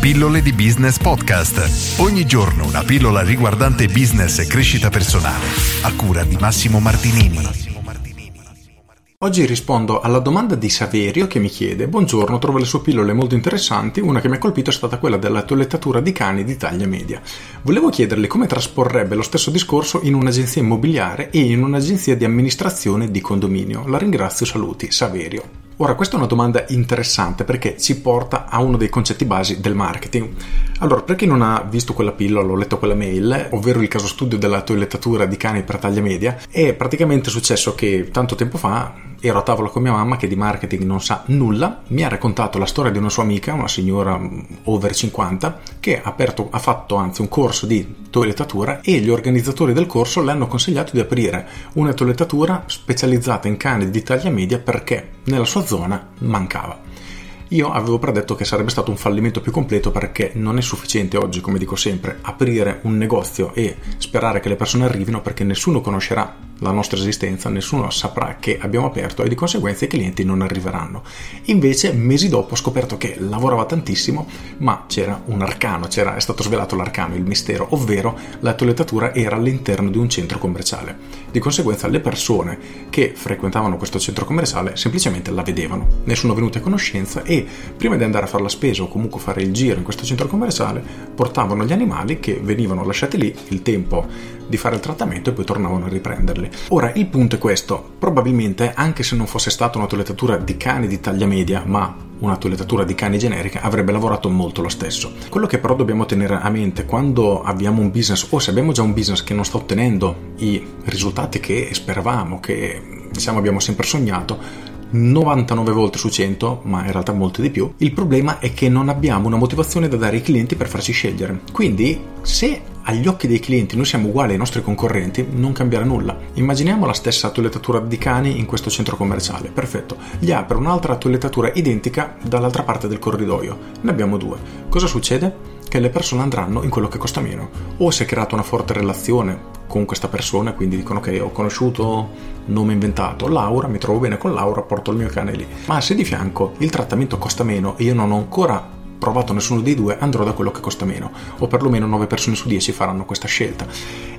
Pillole di Business Podcast. Ogni giorno una pillola riguardante business e crescita personale. A cura di Massimo Martinini. Oggi rispondo alla domanda di Saverio che mi chiede Buongiorno, trovo le sue pillole molto interessanti, una che mi ha colpito è stata quella della toilettatura di cani di taglia media. Volevo chiederle come trasporrebbe lo stesso discorso in un'agenzia immobiliare e in un'agenzia di amministrazione di condominio. La ringrazio, saluti, Saverio. Ora, questa è una domanda interessante perché ci porta a uno dei concetti basi del marketing. Allora, per chi non ha visto quella pillola o letto quella mail, ovvero il caso studio della toilettatura di cani per taglia media, è praticamente successo che tanto tempo fa ero a tavola con mia mamma che di marketing non sa nulla, mi ha raccontato la storia di una sua amica, una signora over 50, che ha, aperto, ha fatto anzi un corso di toilettatura e gli organizzatori del corso le hanno consigliato di aprire una toilettatura specializzata in cani di taglia media perché nella sua zona mancava. Io avevo predetto che sarebbe stato un fallimento più completo perché non è sufficiente oggi, come dico sempre, aprire un negozio e sperare che le persone arrivino perché nessuno conoscerà la nostra esistenza, nessuno saprà che abbiamo aperto e di conseguenza i clienti non arriveranno. Invece, mesi dopo ho scoperto che lavorava tantissimo, ma c'era un arcano, c'era, è stato svelato l'arcano, il mistero, ovvero la toilettatura era all'interno di un centro commerciale. Di conseguenza le persone che frequentavano questo centro commerciale semplicemente la vedevano, ne sono venute a conoscenza e prima di andare a fare la spesa o comunque fare il giro in questo centro commerciale portavano gli animali che venivano lasciati lì il tempo di fare il trattamento e poi tornavano a riprenderli. Ora il punto è questo, probabilmente anche se non fosse stata una toilettatura di cani di taglia media ma una toilettatura di cani generica avrebbe lavorato molto lo stesso. Quello che però dobbiamo tenere a mente quando abbiamo un business o se abbiamo già un business che non sta ottenendo i risultati che speravamo, che diciamo abbiamo sempre sognato, 99 volte su 100, ma in realtà molte di più, il problema è che non abbiamo una motivazione da dare ai clienti per farci scegliere. Quindi, se agli occhi dei clienti noi siamo uguali ai nostri concorrenti, non cambierà nulla. Immaginiamo la stessa toilettatura di cani in questo centro commerciale. Perfetto. Gli apre un'altra toilettatura identica dall'altra parte del corridoio. Ne abbiamo due. Cosa succede? Che le persone andranno in quello che costa meno. O si è creata una forte relazione con questa persona, quindi dicono che ho conosciuto nome inventato, Laura, mi trovo bene con Laura, porto il mio cane lì. Ma se di fianco il trattamento costa meno e io non ho ancora provato nessuno dei due, andrò da quello che costa meno, o perlomeno 9 persone su 10 faranno questa scelta.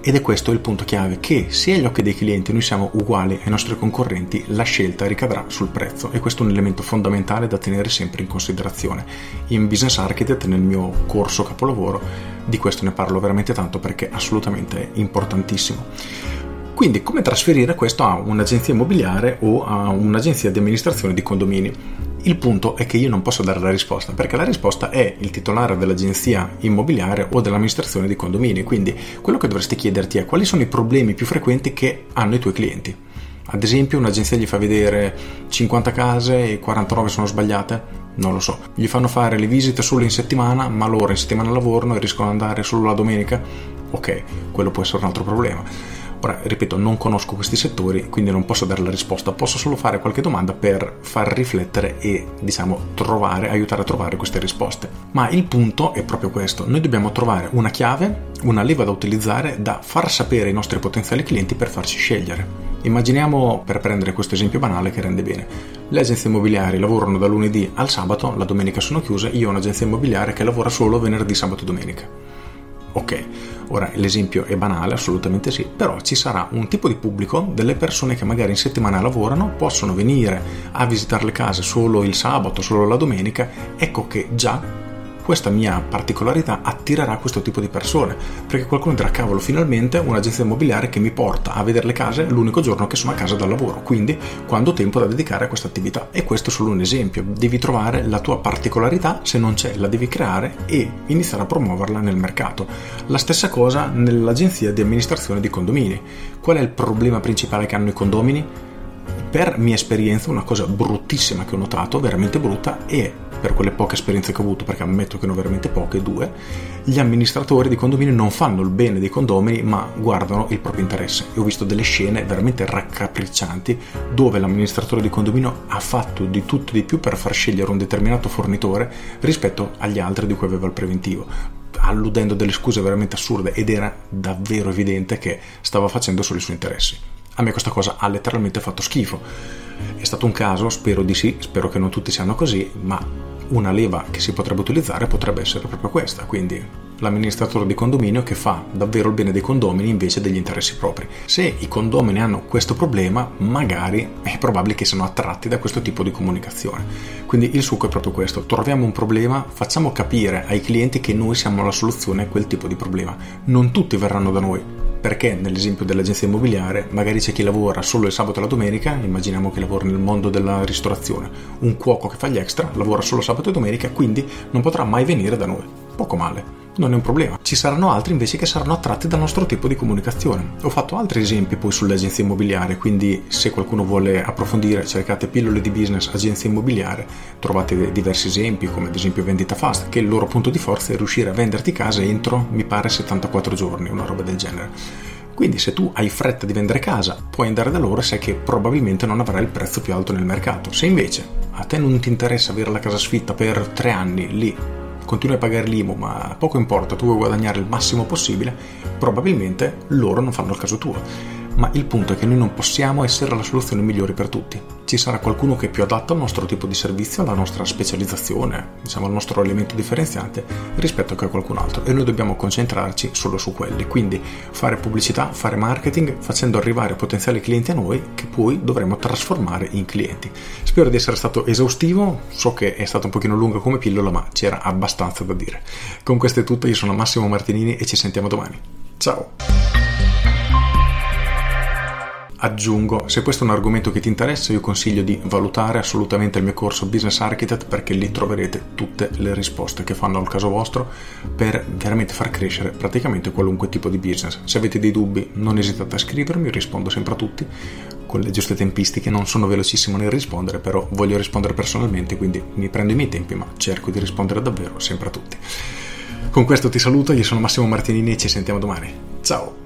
Ed è questo il punto chiave, che se agli occhi dei clienti noi siamo uguali ai nostri concorrenti, la scelta ricadrà sul prezzo e questo è un elemento fondamentale da tenere sempre in considerazione. In Business Architect, nel mio corso capolavoro, di questo ne parlo veramente tanto perché è assolutamente importantissimo. Quindi come trasferire questo a un'agenzia immobiliare o a un'agenzia di amministrazione di condomini? Il punto è che io non posso dare la risposta, perché la risposta è il titolare dell'agenzia immobiliare o dell'amministrazione di condomini. Quindi quello che dovresti chiederti è quali sono i problemi più frequenti che hanno i tuoi clienti. Ad esempio, un'agenzia gli fa vedere 50 case e 49 sono sbagliate? Non lo so. Gli fanno fare le visite solo in settimana, ma loro in settimana lavorano e riescono ad andare solo la domenica? Ok, quello può essere un altro problema Ora, ripeto, non conosco questi settori, quindi non posso dare la risposta, posso solo fare qualche domanda per far riflettere e, diciamo, trovare, aiutare a trovare queste risposte. Ma il punto è proprio questo, noi dobbiamo trovare una chiave, una leva da utilizzare da far sapere ai nostri potenziali clienti per farci scegliere. Immaginiamo, per prendere questo esempio banale che rende bene, le agenzie immobiliari lavorano da lunedì al sabato, la domenica sono chiuse, io ho un'agenzia immobiliare che lavora solo venerdì, sabato e domenica. Ok, Ora l'esempio è banale, assolutamente sì, però ci sarà un tipo di pubblico, delle persone che magari in settimana lavorano, possono venire a visitare le case solo il sabato, solo la domenica, ecco che già questa mia particolarità attirerà questo tipo di persone, perché qualcuno dirà cavolo, finalmente un'agenzia immobiliare che mi porta a vedere le case l'unico giorno che sono a casa dal lavoro, quindi quando ho tempo da dedicare a questa attività. E questo è solo un esempio, devi trovare la tua particolarità, se non c'è la devi creare e iniziare a promuoverla nel mercato. La stessa cosa nell'agenzia di amministrazione di condomini. Qual è il problema principale che hanno i condomini? Per mia esperienza una cosa bruttissima che ho notato, veramente brutta, è per quelle poche esperienze che ho avuto, perché ammetto che ne ho veramente poche, due, gli amministratori di condomini non fanno il bene dei condomini, ma guardano il proprio interesse. E ho visto delle scene veramente raccapriccianti dove l'amministratore di condominio ha fatto di tutto e di più per far scegliere un determinato fornitore rispetto agli altri di cui aveva il preventivo alludendo delle scuse veramente assurde ed era davvero evidente che stava facendo solo i suoi interessi. A me questa cosa ha letteralmente fatto schifo. È stato un caso, spero di sì, spero che non tutti siano così, ma una leva che si potrebbe utilizzare potrebbe essere proprio questa, quindi l'amministratore di condominio che fa davvero il bene dei condomini invece degli interessi propri. Se i condomini hanno questo problema, magari è probabile che siano attratti da questo tipo di comunicazione. Quindi il succo è proprio questo, troviamo un problema, facciamo capire ai clienti che noi siamo la soluzione a quel tipo di problema. Non tutti verranno da noi, perché nell'esempio dell'agenzia immobiliare magari c'è chi lavora solo il sabato e la domenica, immaginiamo che lavora nel mondo della ristorazione, un cuoco che fa gli extra lavora solo sabato e domenica, quindi non potrà mai venire da noi. Poco male non è un problema. Ci saranno altri invece che saranno attratti dal nostro tipo di comunicazione. Ho fatto altri esempi poi sulle agenzie immobiliari, quindi se qualcuno vuole approfondire cercate pillole di business agenzia immobiliare, trovate diversi esempi come ad esempio vendita fast, che il loro punto di forza è riuscire a venderti casa entro mi pare 74 giorni, una roba del genere. Quindi se tu hai fretta di vendere casa, puoi andare da loro e sai che probabilmente non avrai il prezzo più alto nel mercato. Se invece a te non ti interessa avere la casa sfitta per tre anni lì continui a pagare l'IMU, ma poco importa, tu vuoi guadagnare il massimo possibile, probabilmente loro non fanno il caso tuo ma il punto è che noi non possiamo essere la soluzione migliore per tutti. Ci sarà qualcuno che è più adatto al nostro tipo di servizio, alla nostra specializzazione, diciamo al nostro elemento differenziante rispetto a qualcun altro e noi dobbiamo concentrarci solo su quelli. Quindi fare pubblicità, fare marketing, facendo arrivare potenziali clienti a noi che poi dovremo trasformare in clienti. Spero di essere stato esaustivo, so che è stata un pochino lunga come pillola, ma c'era abbastanza da dire. Con questo è tutto, io sono Massimo Martinini e ci sentiamo domani. Ciao! Aggiungo, se questo è un argomento che ti interessa, io consiglio di valutare assolutamente il mio corso Business Architect perché lì troverete tutte le risposte che fanno al caso vostro per veramente far crescere praticamente qualunque tipo di business. Se avete dei dubbi, non esitate a scrivermi, rispondo sempre a tutti con le giuste tempistiche. Non sono velocissimo nel rispondere, però voglio rispondere personalmente, quindi mi prendo i miei tempi, ma cerco di rispondere davvero sempre a tutti. Con questo ti saluto, io sono Massimo Martinini e ci sentiamo domani. Ciao!